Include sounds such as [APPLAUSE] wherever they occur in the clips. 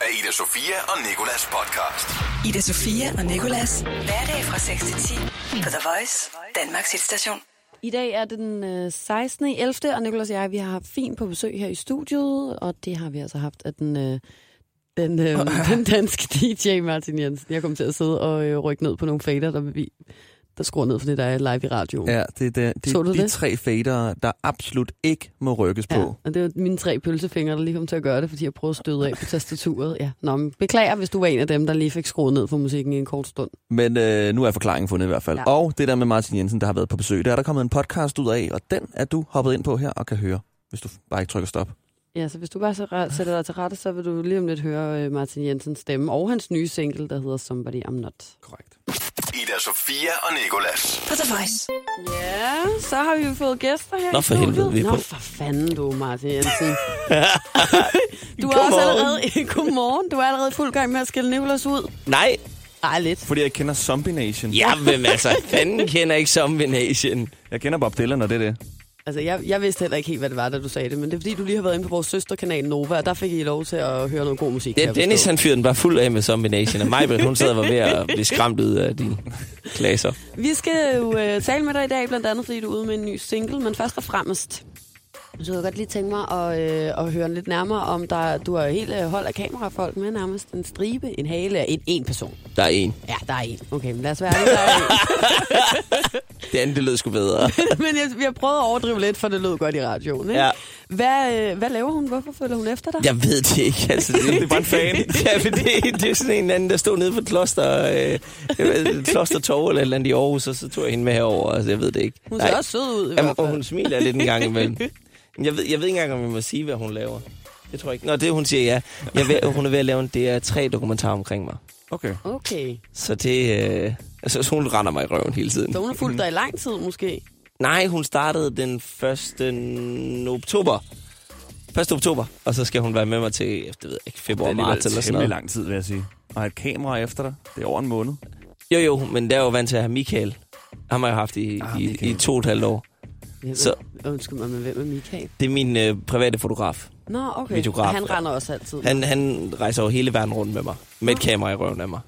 af Ida Sofia og Nikolas podcast. Ida Sofia og Nikolas. Hverdag fra 6 til 10 på The Voice, Danmarks hitstation. I dag er det den øh, 16. i 11. og Nicolas og jeg, vi har haft fint på besøg her i studiet, og det har vi altså haft af den, øh, den, øh, [LAUGHS] den danske DJ Martin Jensen. Jeg kom til at sidde og øh, rykke ned på nogle fader, der, vi, der skruer ned for det, der er live i radioen. Ja, det er, det, Så er du de det? tre fader, der absolut ikke må rykkes Ja, på. og det var mine tre pølsefingre, der lige kom til at gøre det, fordi jeg prøvede at støde af på tastaturet. Ja. Nå, men beklager, hvis du var en af dem, der lige fik skruet ned for musikken i en kort stund. Men øh, nu er forklaringen fundet i hvert fald. Ja. Og det der med Martin Jensen, der har været på besøg, der er der kommet en podcast ud af, og den er du hoppet ind på her og kan høre, hvis du bare ikke trykker stop. Ja, så hvis du bare sætter dig til rette, så vil du lige om lidt høre øh, Martin Jensens stemme og hans nye single, der hedder Somebody I'm Not. Korrekt. Ida Sofia og Nikolas. På The Voice. Ja, så har vi jo fået gæster her Nå, for helvede, vi er Nå, på- for fanden du, Martin Jensen. [LAUGHS] du er også allerede... [LAUGHS] Godmorgen. Du er allerede i fuld gang med at skille Nicolas ud. Nej, Ej, lidt. Fordi jeg kender Zombie Nation. ja, men altså, fanden kender ikke Zombie Nation. Jeg kender Bob Dylan, og det er det. Altså, jeg, jeg vidste heller ikke helt, hvad det var, da du sagde det, men det er fordi, du lige har været inde på vores søsterkanal Nova, og der fik I lov til at høre noget god musik. er Dennis, han fyrede den bare fuld af med Zombie Nation, og mig, hun sad og var ved at blive skræmt ud af dine klasser. Vi skal jo øh, tale med dig i dag, blandt andet fordi du er ude med en ny single, men først og fremmest, så jeg godt lige tænke mig at, øh, at høre lidt nærmere om, der, du har helt øh, hold af kamerafolk med, nærmest en stribe, en hale af en, en person. Der er en. Ja, der er en. Okay, men lad os være ærlige, der er en. [LAUGHS] Det andet, det lød sgu bedre. [LAUGHS] men jeg, vi har prøvet at overdrive lidt, for det lød godt i radioen. Ikke? Ja. Hvad, øh, hvad laver hun? Hvorfor følger hun efter dig? Jeg ved det ikke. Altså, det, Det er bare en fan. [LAUGHS] Ja, for det, det er sådan en anden, der stod nede på Kloster, øh, jeg ved, Kloster Torv eller et eller andet i Aarhus, og så tog jeg hende med herover. Altså, jeg ved det ikke. Hun ser også sød ud i Jamen, hvert og fald. hun smiler lidt en gang imellem. [LAUGHS] Men Jeg ved, jeg ved ikke engang, om jeg må sige, hvad hun laver. Det tror jeg ikke. Nå, det hun siger, ja. Jeg ved, hun er ved at lave en DR3-dokumentar omkring mig. Okay. Okay. Så det... Øh, altså, så hun render mig i røven hele tiden. Så hun har fulgt dig i lang tid, måske? Nej, hun startede den 1. oktober. 1. oktober. Og så skal hun være med mig til, jeg ved ikke, Det februar, er marts eller sådan noget. lang tid, vil jeg sige. Og et kamera efter dig, det er over en måned. Jo, jo, men der er jo vant til at have Michael. Ham har jeg haft i, Ah, i, Michael. i to og et halvt år. Ja, Så- Undskyld mig, men hvem er Michael? Det er min øh, private fotograf. Nå, okay. Videograf. Og han render også altid. Han, han rejser over hele verden rundt med mig. Med et kamera i røven af mig.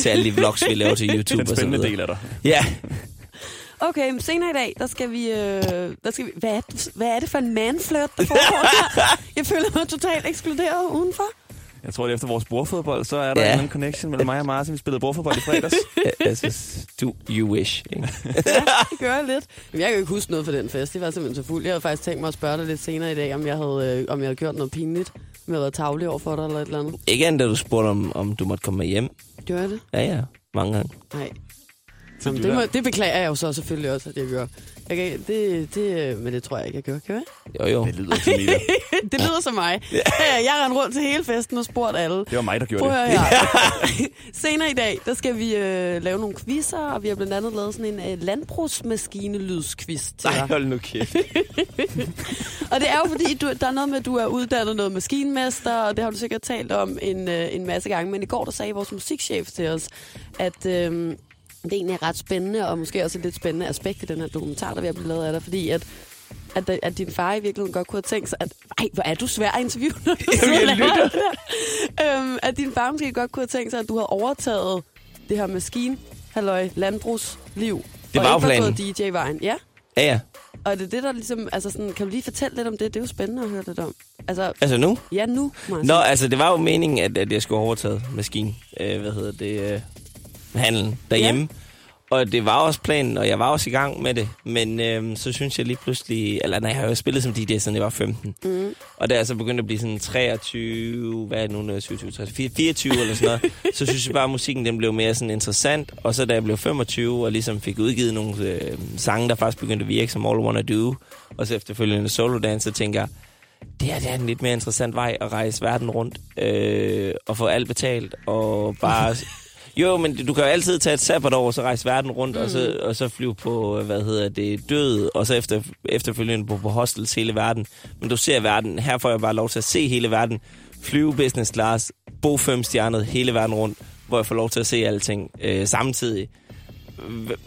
Til alle de vlogs, vi laver til [LAUGHS] YouTube Den og så spændende videre. del af dig. Ja, Okay, men senere i dag, der skal vi... Øh, der skal vi hvad, er det, hvad er det for en manflirt, der foregår her? Jeg føler mig totalt ekskluderet udenfor. Jeg tror, det er efter vores bordfodbold, så er der Ja. en connection mellem mig og Martin. Vi spillede bordfodbold i fredags. [LAUGHS] synes, du, you wish. Ikke? Det gør jeg lidt. Men jeg kan jo ikke huske noget fra den fest. Det var simpelthen så fuld. Jeg havde faktisk tænkt mig at spørge dig lidt senere i dag, om jeg havde, øh, om jeg havde gjort noget pinligt. Om jeg havde været tavlig over for dig eller et eller andet. Ikke andet, da du spurgte, om, om du måtte komme med hjem. Gør jeg det? Ja, ja. Mange gange. Nej. Så Jamen, det, må, det beklager jeg jo så selvfølgelig også, at jeg gør. Kan, det, det, men det tror jeg ikke, jeg gør. Kan jeg? Jo, jo. Det lyder til Mila. [LAUGHS] Det lyder som mig. Jeg rendte rundt til hele festen og spurgte alle. Det var mig, der gjorde Prøv det. her. [LAUGHS] Senere i dag, der skal vi øh, lave nogle quizzer, og vi har blandt andet lavet sådan en øh, landbrugsmaskine-lydsquiz til Nej, hold nu kæft. [LAUGHS] Og det er jo fordi, du, der er noget med, at du er uddannet noget maskinmester, og det har du sikkert talt om en, øh, en masse gange. Men i går, der sagde vores musikchef til os, at øh, det egentlig er ret spændende, og måske også et lidt spændende aspekt i den her dokumentar, der er ved at blive lavet af dig, fordi at at, at din far i virkeligheden godt kunne have tænkt sig, at ej, hvor er du svær at interviewe, når du [LAUGHS] og jeg der. Øhm, at din far måske godt kunne have tænkt sig, at du havde overtaget det her maskine, halløj, landbrugsliv. Det og var jo planen. DJ-vejen. Ja, Ja, ja. og det er det, der ligesom, altså sådan, kan du lige fortælle lidt om det? Det er jo spændende at høre lidt om. Altså, Altså nu? ja nu, jeg Nå, altså det var jo meningen, at, at jeg skulle overtage maskinen. Øh, hvad hedder det? Øh, handlen derhjemme. Ja. Og det var også planen, og jeg var også i gang med det. Men øhm, så synes jeg lige pludselig... Eller nej, jeg har jo spillet som DJ, siden jeg var 15. Mm. Og da jeg så begyndte at blive sådan 23... Hvad er det nu, når jeg er 27, 23, 24 eller sådan noget. [LAUGHS] så synes jeg bare, at musikken den blev mere sådan interessant. Og så da jeg blev 25 og ligesom fik udgivet nogle øh, sange, der faktisk begyndte at virke som All I Wanna Do. Og så efterfølgende solo dance, så tænker jeg, det her det er en lidt mere interessant vej at rejse verden rundt øh, og få alt betalt og bare... [LAUGHS] Jo, men du kan jo altid tage et sabbatår og så rejse verden rundt mm. og, så, og så flyve på, hvad hedder det, død, og så efter, efterfølgende på, på hostels hele verden. Men du ser verden. Her får jeg bare lov til at se hele verden. Flyve business class, bo fem stjernet hele verden rundt, hvor jeg får lov til at se alting øh, samtidig.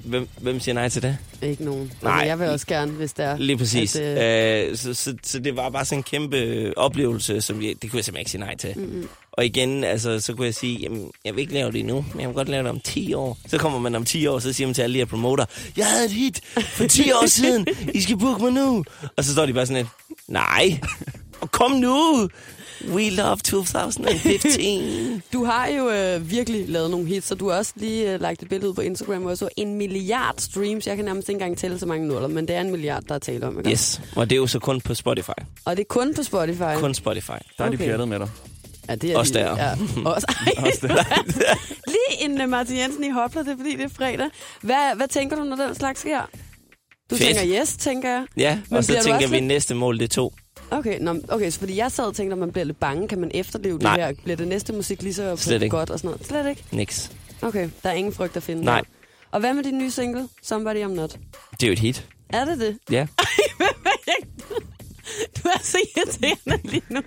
Hvem- Hvem, siger nej til det? Ikke nogen. Nej. Altså, jeg vil også gerne, hvis der Lige præcis. At, øh, øh, så, så, så det var bare sådan en kæmpe oplevelse, som jeg, det kunne jeg simpelthen ikke sige nej til. Mm-hmm. Og igen, altså, så kunne jeg sige, jamen, jeg vil ikke lave det nu, men jeg vil godt lave det om 10 år. Så kommer man om 10 år, så siger man til alle de her promoter, jeg havde et hit for 10 år siden, I skal booke mig nu. Og så står de bare sådan lidt, nej, og kom nu. We love 2015. Du har jo øh, virkelig lavet nogle hits, så du har også lige øh, lagt et billede ud på Instagram, hvor jeg så en milliard streams. Jeg kan nærmest ikke engang tælle så mange nuller, men det er en milliard, der er tale om. Ikke? yes, og det er jo så kun på Spotify. Og det er kun på Spotify. Kun Spotify. Der er de Okay. pjattet med dig. Ja, det er Også de- der. Ja, også, [LAUGHS] Også der. [LAUGHS] lige en uh, Martin Jensen i hopler, det er fordi, det er fredag. Hvad, hvad tænker du, når den slags sker? Du Fedt. tænker yes, tænker jeg. Ja, Men og så tænker vi, lidt- næste mål, det er to. Okay, nå, okay, så fordi jeg sad og tænkte, at man bliver lidt bange. Kan man efterleve Nej. det her? Bliver det næste musik lige så Slet godt og sådan noget? Slet ikke? Niks. Okay, der er ingen frygt at finde Nej. der. Og hvad med din nye single, Somebody I'm Not? Det er jo et hit. Er det det? Ja. [LAUGHS] Du er så irriterende lige nu.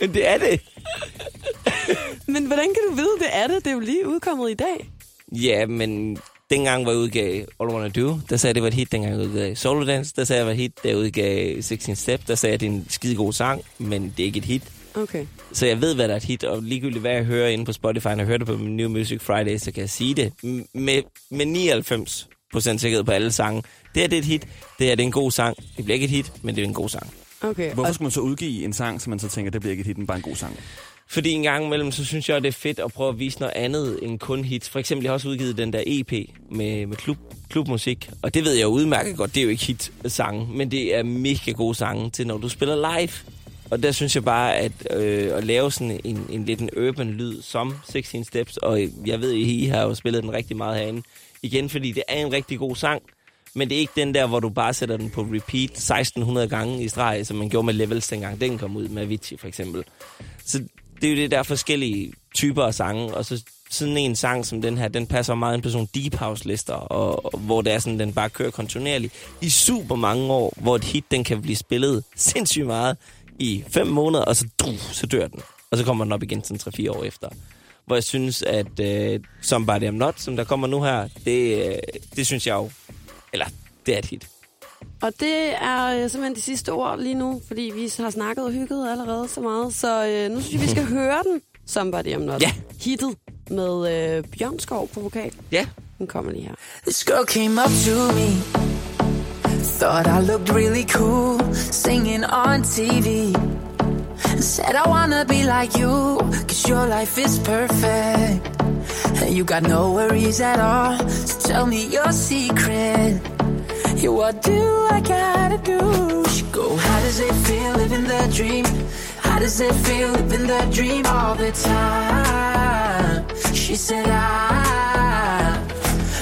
Men det er det. [LAUGHS] Men hvordan kan du vide, det er det? Det er jo lige udkommet i dag. Ja, men dengang, hvor jeg udgav All I Wanna Do, der sagde jeg, det var et hit. Dengang jeg udgav Solo Dance, der sagde jeg, det var et hit. Da jeg udgav 16 Step, der sagde jeg, det er en skide god sang, men det er ikke et hit. Okay. Så jeg ved, hvad der er et hit, og ligegyldigt hvad jeg hører inde på Spotify, når jeg hører det på min New Music Friday, så kan jeg sige det med, med 99% sikkerhed på alle sange. Det her det er et hit, det her det er en god sang. Det bliver ikke et hit, men det er en god sang. Okay. Hvorfor Og, skulle man så udgive en sang, som man så tænker, det bliver ikke et hit, men bare en god sang? Fordi en gang imellem, så synes jeg, det er fedt at prøve at vise noget andet end kun hits. For eksempel, jeg har også udgivet den der EP med, med klub, klubmusik. Og det ved jeg jo udmærket godt, det er jo ikke hit-sange, men det er mega gode sange til, når du spiller live. Og der synes jeg bare, at øh, at lave sådan en, en lidt en urban lyd som 16 Steps, og jeg ved, I har jo spillet den rigtig meget herinde, igen, fordi det er en rigtig god sang, men det er ikke den der, hvor du bare sætter den på repeat 1600 gange i streg, som man gjorde med Levels dengang den kom ud med Avicii for eksempel. Så det er jo det, der forskellige typer af sange, og så sådan en sang som den her, den passer meget ind på sådan deep house lister, og, og hvor det er sådan, den bare kører kontinuerligt i super mange år, hvor et hit, den kan blive spillet sindssygt meget i fem måneder, og så, du, så dør den. Og så kommer den op igen sådan 3-4 år efter. Hvor jeg synes, at øh, Somebody I'm Not, som der kommer nu her, det, øh, det synes jeg jo, eller det er et hit. og det er øh, simpelthen de sidste ord lige nu, fordi vi har snakket og hygget allerede så meget. Så øh, nu synes jeg, vi skal [LAUGHS] høre den, Somebody I'm Not. Ja. Hittet med øh, Bjørn Skov på vokal. Ja. Den kommer lige her. This girl came up to me, thought I looked really cool, singing on TV. Said I wanna be like you, cause your life is perfect. And you got no worries at all, so tell me your secret. Yeah, what do I gotta do? She go, how does it feel living the dream? How does it feel living the dream all the time? She said, I,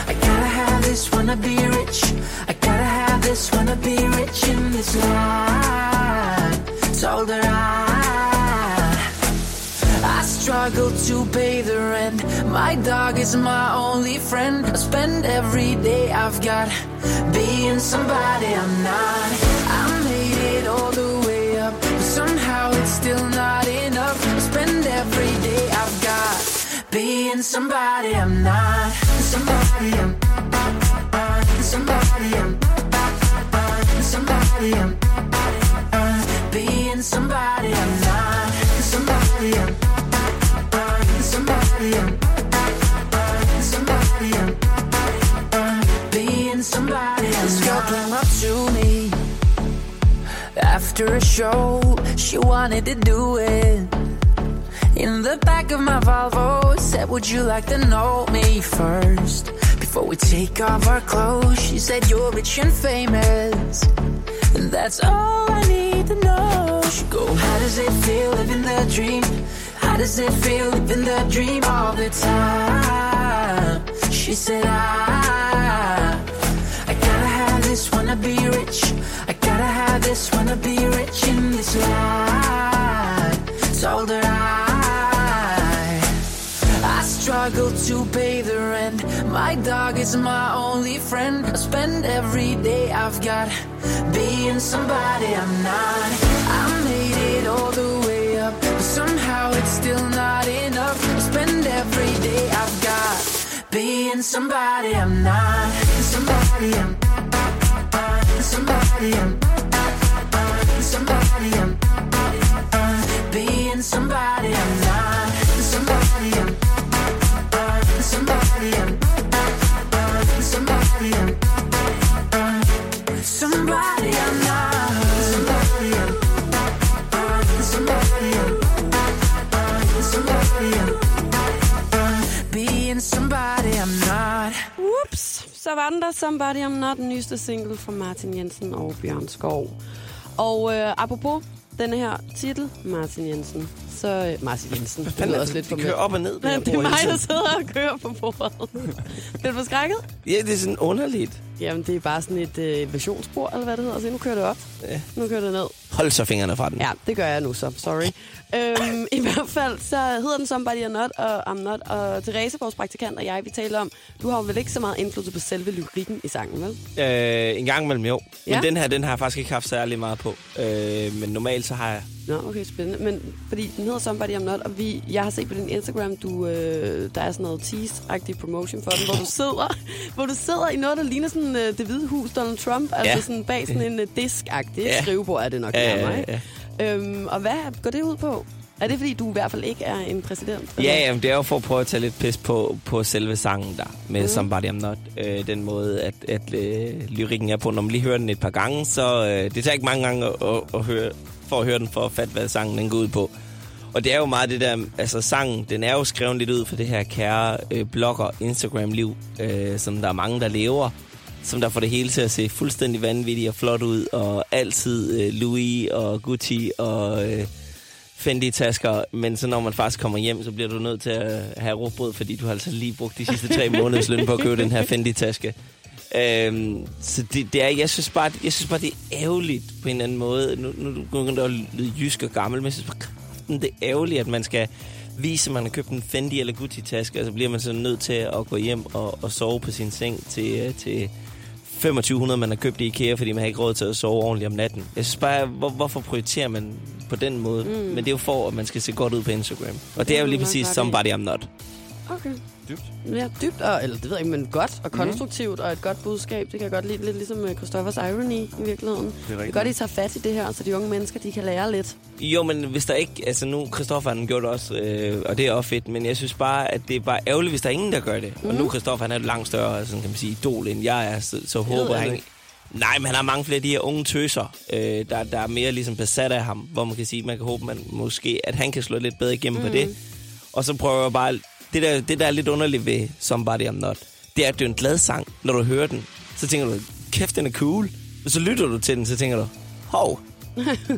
I gotta have this, wanna be rich. I gotta have this, wanna be rich in this life. Told her I, I struggle to pay the rent. My dog is my only friend. I spend every day I've got being somebody I'm not. I made it all the way up, but somehow it's still not enough. I spend every day I've got being somebody I'm not. Somebody I'm. Somebody I'm. Somebody I'm. Being somebody I'm after a show. She wanted to do it. In the back of my Volvo, said, Would you like to know me first? Before we take off our clothes, she said, You're rich and famous. And that's all I need to know. She go, How does it feel living the dream? How does it feel living the dream all the time? She said, I, I gotta have this, wanna be rich. This, wanna be rich in this life. Told her I, I struggle to pay the rent. My dog is my only friend. I spend every day I've got being somebody I'm not. I made it all the way up, but somehow it's still not enough. I spend every day I've got Being somebody I'm not. Somebody I'm. Somebody I'm. Somebody I'm. Being somebody I'm not. Somebody I'm. Somebody I'm. Somebody I'm. Somebody I'm not. Somebody I'm. Somebody I'm. Somebody I'm. Being somebody I'm not. Whoops. så var den der Somebody I'm Not, den nyeste single fra Martin Jensen og Bjørn Skov. Og øh, apropos denne her titel, Martin Jensen, så... Øh, Martin Jensen, det lyder også lidt for Det kører op og ned. Her det er mig, der sidder og kører på bordet. [LAUGHS] Bliver du forskrækket? Ja, det er sådan underligt. Jamen, det er bare sådan et øh, invasionsspor, eller hvad det hedder. Så nu kører det op. Ja. Nu kører det ned. Hold så fingrene fra den. Ja, det gør jeg nu så. Sorry. øhm, I hvert fald, så hedder den Somebody You're Not og I'm Not. Og Therese, vores praktikant og jeg, vi taler om, du har jo vel ikke så meget indflydelse på selve lyrikken i sangen, vel? Øh, en gang imellem jo. Ja. Men den her, den har jeg faktisk ikke haft særlig meget på. Øh, men normalt så har jeg... Nå, okay, spændende. Men fordi den hedder Somebody I'm Not, og vi, jeg har set på din Instagram, du, øh, der er sådan noget tease-agtig promotion for den, hvor du sidder, [LAUGHS] hvor du sidder i noget, der ligner sådan øh, det hvide hus, Donald Trump, altså Ja. sådan bag sådan en øh, disk-agtig Ja. skrivebord, er det nok Ja, nærmere, ja, ikke? ja. Øhm, og hvad går det ud på? Er det, fordi du i hvert fald ikke er en præsident? eller? Ja, jamen, det er jo for at prøve at tage lidt pis på, på selve sangen der, med mm. Somebody I'm Not. Øh, den måde, at, at øh, lyrikken er på. Når man lige hører den et par gange, så øh, det tager ikke mange gange at, at, at høre, for at høre den, for at fatte, hvad sangen den går ud på. Og det er jo meget det der, altså sangen, den er jo skrevet lidt ud for det her kære øh, blogger Instagram-liv, øh, som der er mange, der lever, som der får det hele til at se fuldstændig vanvittigt og flot ud, og altid øh, Louis og Gucci og øh, Fendi-tasker, men så når man faktisk kommer hjem, så bliver du nødt til at have råbrød, fordi du har altså lige brugt de sidste tre måneders løn på at købe den her Fendi-taske. Øhm, så det, det er, jeg synes, bare, jeg synes bare, det er ærgerligt på en eller anden måde. Nu, nu nu begynder det lyde jysk og gammel, men jeg synes bare, kraften, det er ærgerligt, at man skal vise, at man har købt en Fendi eller Gucci-taske, og så bliver man så nødt til at gå hjem og, og sove på sin seng til, øh, til 2500, man har købt i IKEA, fordi man har ikke råd til at sove ordentligt om natten. Jeg synes bare, hvor, hvorfor prioriterer man på den måde? Mm. Men det er jo for, at man skal se godt ud på Instagram. Og det er jo lige præcis. Somebody I'm Not. Okay. Dybt. Ja, dybt, og, eller det ved jeg ikke, men godt og Mhm. konstruktivt og et godt budskab. Det kan jeg godt lide, lidt ligesom øh, Christoffers irony i virkeligheden. Det er, rigtigt. godt, I tager fat i det her, så de unge mennesker, de kan lære lidt. Jo, men hvis der ikke... Altså nu, Christoffer han gjorde det også, øh, og det er også fedt, men jeg synes bare, at det er bare ærgerligt, hvis der er ingen, der gør det. Mm. Og nu Christoffer, han er langt større, sådan kan man sige, idol, end jeg er, så, så håber jeg han... ikke. Nej, men han har mange flere af de her unge tøser, øh, der, der er mere ligesom besat af ham, hvor man kan sige, man kan håbe, man måske, at han kan slå lidt bedre igennem mm. på det. Og så prøver jeg bare... Det der, det der er lidt underligt ved Somebody I'm Not, det er, at det er en glad sang. Når du hører den, så tænker du, kæft, den er cool. Og så lytter du til den, så tænker du, hov,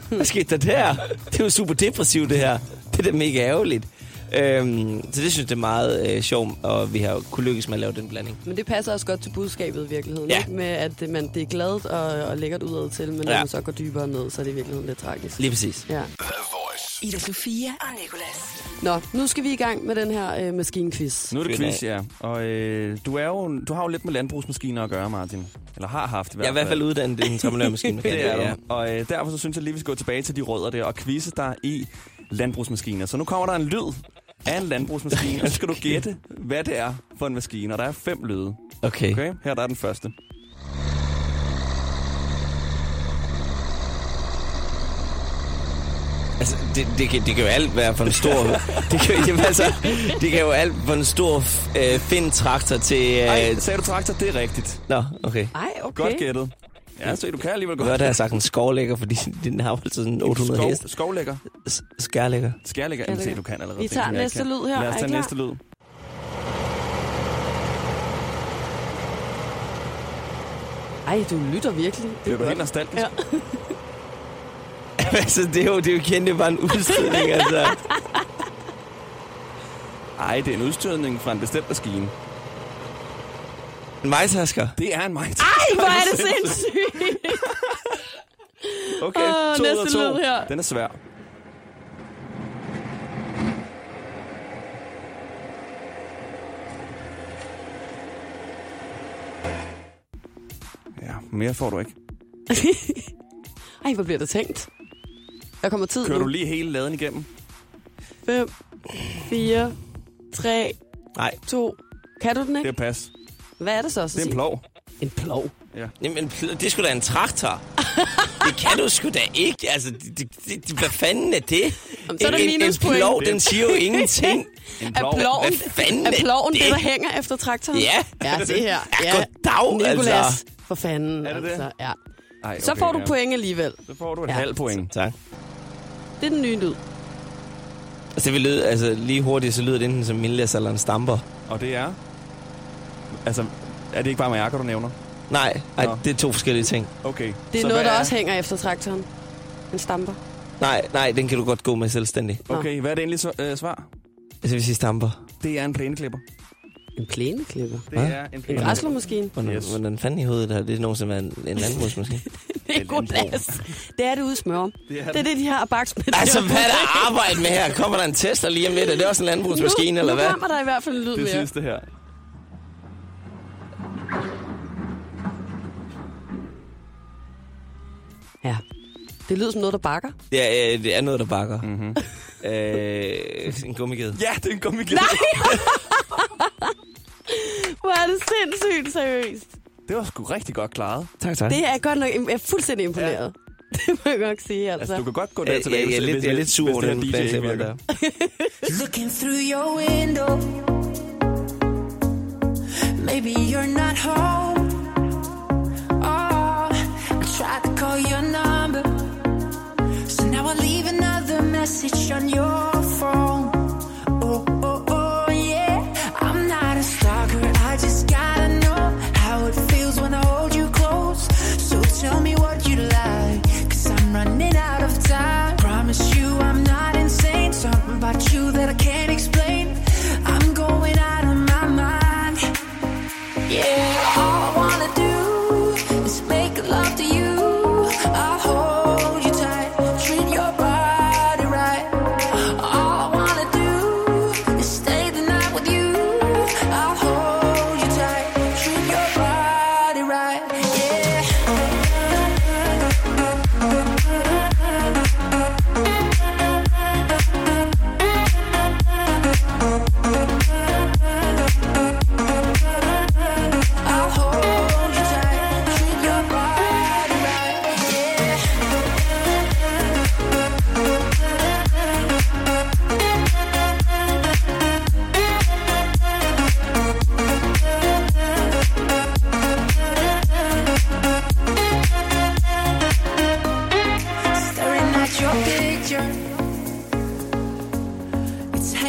hvad skete der der? Det er jo super depressivt, det her. Det er da mega ærgerligt. Øhm, så det synes jeg, det er meget øh, sjovt, og vi har kunne lykkes med at lave den blanding. Men det passer også godt til budskabet i virkeligheden. Ja. Ikke? Med at det, man, det er gladt og, og lækkert udad til, men når Ja. man så går dybere ned, så er det i virkeligheden lidt tragisk. Lige præcis. Ja. Ida Sofia og Nicolas. Nå, nu skal vi i gang med den her øh, maskinquiz. Nu er det quiz, ja. Og øh, du, er jo, du har jo lidt med landbrugsmaskiner at gøre, Martin. Eller har haft i hvert Jeg er i hvert fald uddannet en entreprenørmaskine. [LAUGHS] Det er ja. du. Og øh, derfor så synes jeg lige, vi skal gå tilbage til de rødder der og quizze dig i landbrugsmaskiner. Så nu kommer der en lyd af en landbrugsmaskine, [LAUGHS] og så skal du gætte, hvad det er for en maskine. Og der er fem lyde. Okay. Okay, her der er den første. Altså, det, det, kan, det kan jo alt være for en stor... [LAUGHS] det, kan, jamen, altså, det kan jo alt for en stor øh, find-traktor til... Øh, Ej, sagde du traktor? Det er rigtigt. Nå, okay. Ej, okay. Godt gættet. Ja, så du kan alligevel Jeg godt. hørte, at jeg har sagt en skovlægger, fordi den har altså sådan 800 Skov, heste. skovlægger. S- Skærlægger. Skærlægger. Jamen, se, du kan allerede. Vi Det tager jeg næste lyd her. Lad os tage klar? næste lyd. Ej, du lytter virkelig. Det er du helt nostalgisk? Ja. [LAUGHS] [LAUGHS] altså, det er jo, det er jo kendt, det er bare en udstødning, altså. Ej, det er en udstødning fra en bestemt maskine. En majtasker. Det er en mic. Ej, hvor er det [LAUGHS] sindssygt. Okay, Åh, to ud af næste to. her. Den er svær. Ja, mere får du ikke. [LAUGHS] Ej, hvor bliver det tænkt? Der kommer tid Kører nu. du lige hele laden igennem? 5, 4, 3, Nej. 2. Kan du den Det ikke? er pas. Hvad er det så? så Det er en plov. En plov. Jamen, pl- det skulle da en traktor. [LAUGHS] det kan du sgu da ikke. Altså, det, det, det, hvad fanden er det? Jamen, så er der en, en, plov, den siger jo [LAUGHS] ingenting. En Er plov. ploven, Hvad fanden er er ploven det? det? der hænger efter traktoren? Ja. Ja, se her. Ja, goddag, altså. for fanden. Er det det? altså. Ja. Ej, Så okay, får du ja. point alligevel. Så får du et Ja. halvt point. Tak. Det er den nye lyd. Altså, det vil lyde, altså, lige hurtigt, så lyder det enten som Milles eller en stamper. Og det er... Altså, er det ikke bare mærker, du nævner? Nej, ej, Nå. det er to forskellige ting. Okay. Det er så noget, der også hænger efter traktoren. En stamper. Nej, nej, den kan du godt gå med selvstændig. Okay, hvad er det egentlig så, øh, svar? Altså, hvis I stamper. Det er en plæneklipper. En plæneklipper. Det Hvad? er en En plæneklipper. græslåmaskine. Hvordan, Yes. yes. hvordan fanden i hovedet har det nogensinde været en, en landbrugsmaskine? [LAUGHS] Nikolas. Det er det smørum. [LAUGHS] Det er Det er det, de har baksmænd. altså, [LAUGHS] hvad er der arbejde med her? Kommer der en tester lige om lidt? Er det også en landbrugsmaskine, nu, eller hvad? Nu kommer der i hvert fald en lyd det mere. sidste her. Ja. Det lyder som noget, der bakker. Det er, øh, det er noget, der bakker. Mm-hmm. øh, en gummiged. Ja, det er en gummiged. [LAUGHS] Hvor er det sindssygt seriøst. Det var sgu rigtig godt klaret. Tak, tak. Det er godt nok... Jeg er fuldstændig imponeret. [LAUGHS] Det må jeg godt sige, altså. Altså, du kan godt gå jeg, der tilbage. jeg, jeg, er hvis- lidt, jeg er lidt sur over den DJ der. [LAUGHS] Looking through your window. Maybe you're not home. Oh, I tried to call your number. So now I leave another message on your phone.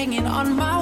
Hanging on my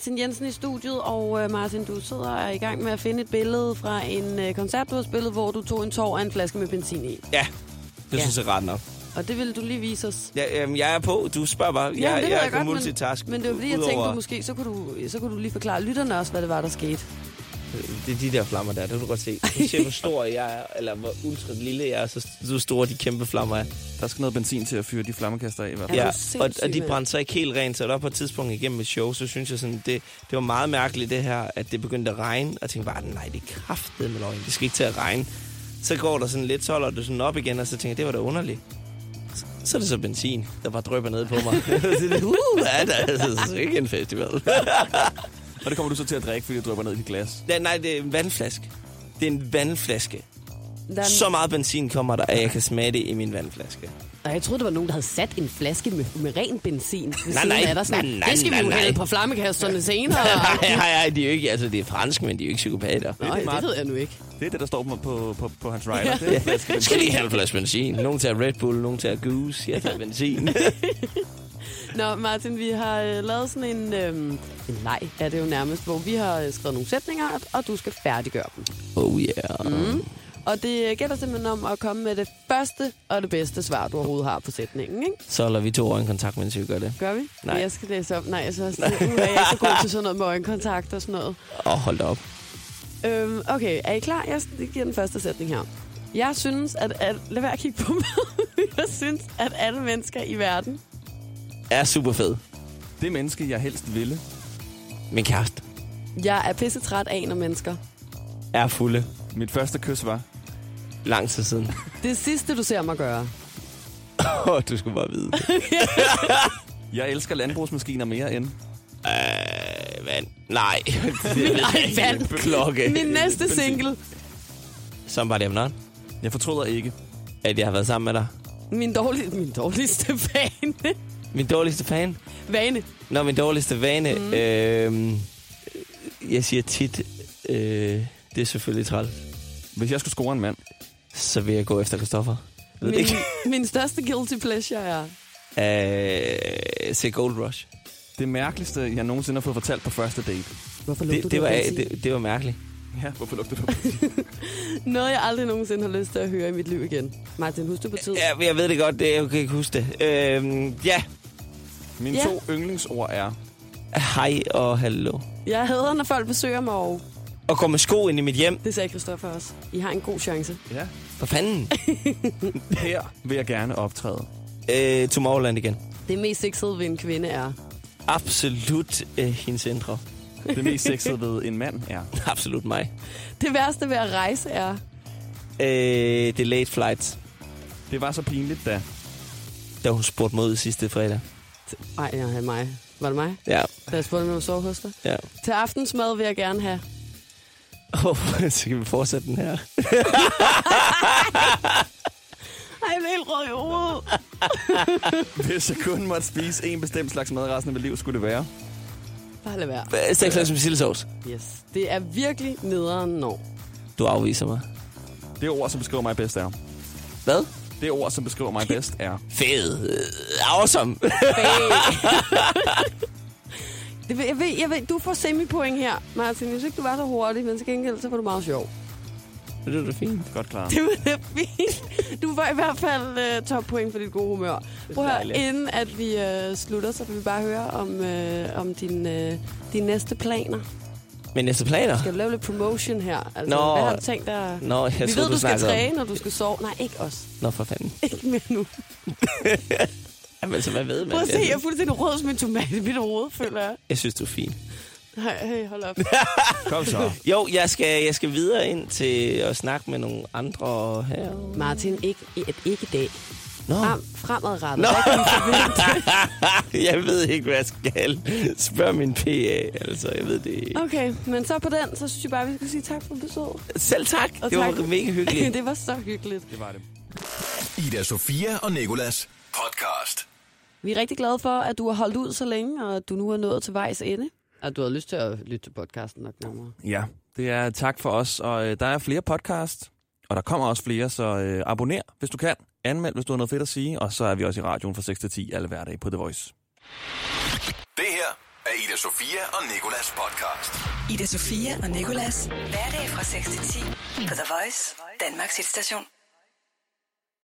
Martin Jensen i studiet, og øh, Martin, du sidder og er i gang med at finde et billede fra en øh, koncert, du har spillet, hvor du tog en tår af en flaske med benzin i. Ja, det Ja. synes jeg ret nok. Og det vil du lige vise os. Ja, øhm, jeg er på. Du spørger bare. Ja, jeg, det ved jeg, kan godt, multitask. Men, men det var fordi, jeg tænkte, du måske, så kunne du, så kunne du lige forklare lytterne også, hvad det var, der skete. Det er de der flammer der, det kan du godt se. Du ser, hvor stor jeg er, eller hvor ultra lille jeg er, så, så store de kæmpe flammer er. Der skal noget benzin til at fyre de flammekaster af. i hvert fald. Ja, du og, og de brændte så ikke helt rent, så der var på et tidspunkt igennem et show, så synes jeg sådan, det, det var meget mærkeligt det her, at det begyndte at regne, og jeg tænkte bare, nej, det er kraftet med løgn, det skal ikke til at regne. Så går der sådan lidt, så holder det sådan op igen, og så tænker jeg, det var da underligt. Så, er det så benzin, der bare drøber ned på mig. [LAUGHS] [LAUGHS] Uh, ja, det er altså ikke en festival. [LAUGHS] Og det kommer du så til at drikke, fordi du drøber ned i dit glas. ja, nej, det er en vandflaske. Det er en vandflaske. Der er en- Så meget benzin kommer der, at jeg kan smage det i min vandflaske. Og jeg troede, der var nogen, der havde sat en flaske med, med ren benzin Nej, nej, af dig. Sådan, nej, nej, det skal vi jo nej, hælde nej. på flammekasterne senere. Nej, nej, nej, de er jo ikke, altså det er fransk, men de er jo ikke psykopater. Nå, det er det ved jeg nu ikke. Det er det, der står på, på, på, på hans rider. Det er skal lige have en flaske benzin. Nogen tager Red Bull, nogen tager Goose. Jeg tager benzin. [LAUGHS] Nå, Martin, vi har øh, lavet sådan en, øh, en leg, er det jo nærmest, hvor vi har øh, skrevet nogle sætninger, og du skal færdiggøre dem. Oh yeah. Mm. Og det gælder simpelthen om at komme med det første og det bedste svar, du overhovedet har på sætningen, ikke? Så holder vi to øjenkontakt, mens vi gør det. Gør vi? Nej. Jeg skal læse op. Nej, jeg synes det, uh, jeg er ikke så god til sådan noget med øjenkontakt og sådan noget. Åh, oh, hold da op. Øhm, okay, er I klar? Jeg giver den første sætning her. Jeg synes, at... at lad være at kigge på mig. [LAUGHS] jeg synes, at alle mennesker i verden... Er super fed. Det menneske, jeg helst ville. Min kæreste Jeg er pisse træt af, når mennesker... er fulde. Mit første kys var... Lang tid siden. [LAUGHS] Det sidste, du ser mig gøre. Åh, du skulle bare vide det. [LAUGHS] Jeg elsker landbrugsmaskiner mere end... Øh, vand. Nej. [LAUGHS] det Nej, vand. Klokke. Min næste single. Somebody I'm not. Jeg fortryder ikke. At jeg har været sammen med dig. Min, dårlig, min dårligste fan. Min dårligste fan. Vane. Nå, min dårligste vane. Mm. Øh, jeg siger tit, øh, det er selvfølgelig træls. Hvis jeg skulle score en mand, Så vil jeg gå efter Christoffer. Jeg ved det Min, ikke. [LAUGHS] min største guilty pleasure er... Øh, se Gold Rush. det mærkeligste, jeg nogensinde har fået fortalt på første date. Hvorfor lugter Det, du det, var, det, det var mærkeligt. Ja, hvorfor lugter du? [LAUGHS] Noget, jeg aldrig nogensinde har lyst til at høre i mit liv igen. Martin, husk det på tid. Ja, jeg ved det godt, det, jeg kan ikke huske det. Øh, ja, Mine Ja. to yndlingsord er... hej og hallo. Jeg hader, når folk besøger mig, og Og gå med sko ind i mit hjem. det sagde Christoffer også. I har en god chance. Ja. For fanden. [LAUGHS] Her vil jeg gerne optræde. øh, Tomorrowland igen. Det mest sexede ved en kvinde er... Absolut øh, hendes indre. Det mest sexede ved en mand er... [LAUGHS] Absolut mig. Det værste ved at rejse er... Øh, det er late flights, Det var så pinligt, da... da hun spurgte mod sidste fredag. Nej, jeg havde mig. Var det mig? Ja, Da jeg spurgte, om jeg sove hos dig. ja. Til aftensmad vil jeg gerne have... Oh, [LAUGHS] så kan vi fortsætte den her. [LAUGHS] Ej, jeg er helt rød i hovedet. [LAUGHS] Hvis jeg kun måtte spise en bestemt slags mad resten af mit liv, skulle det være... Bare lad være. Stegflæs med sildesovs. Yes. Det er virkelig nederen når. Du afviser mig. Det ord, som beskriver mig bedst, er... Hvad? Det ord, som beskriver mig bedst, er... Fed. Øh, awesome. Det vil, jeg ved, jeg ved, du får semipoint her, Martin. Synes ikke, du var så hurtig, men til gengæld så var du meget sjov. det er da fint. Godt klar. Det var da fint. Du får i hvert fald uh, toppoint for dit gode humør. Prøv at høre, inden at vi uh, slutter, så vil vi bare høre om, uh, om din, uh, dine næste planer. Men næste planer? Skal du lave lidt promotion her? Altså, Nå. hvad har du tænkt dig? Nå, jeg vi troede, ved, du skal snakkede om- træne, og du skal sove. Nej, ikke os. Nå, for fanden. [LAUGHS] Ikke mere nu. [LAUGHS] Jamen, så hvad ved man? Prøv at se, jeg, er fuldstændig rød som en tomat i mit hoved, føler jeg. jeg synes, du er fin. Hey, hey, hold op. [LAUGHS] Kom så. Jo, jeg skal, jeg skal videre ind til at snakke med nogle andre her. Martin, ikke, ikke, ikke i dag. Nå, Frem, fremadrettet. Nå. Hvad kan vi forvente? [LAUGHS] jeg ved ikke, hvad jeg skal. Spørg min PA, altså, jeg ved det ikke. Okay, men så på den, så synes jeg bare, vi skal sige tak for besøget. Selv tak. Og det var tak. mega hyggeligt. [LAUGHS] det var så hyggeligt. Det var det. Ida Sofia og Nikolas podcast. Vi er rigtig glade for, at du har holdt ud så længe, og at du nu er nået til vejs ende. Og du har lyst til at lytte til podcasten nok nærmere. Ja, det er tak for os. Og øh, der er flere podcast, og der kommer også flere, så øh, abonner, hvis du kan. Anmeld, hvis du har noget fedt at sige. Og så er vi også i radioen fra 6 til 10 alle hverdage på The Voice. Det her er Ida Sofia og Nikolas podcast. Ida Sofia og Nikolas. Hverdag fra 6 til 10 på The Voice, Danmarks hitstation.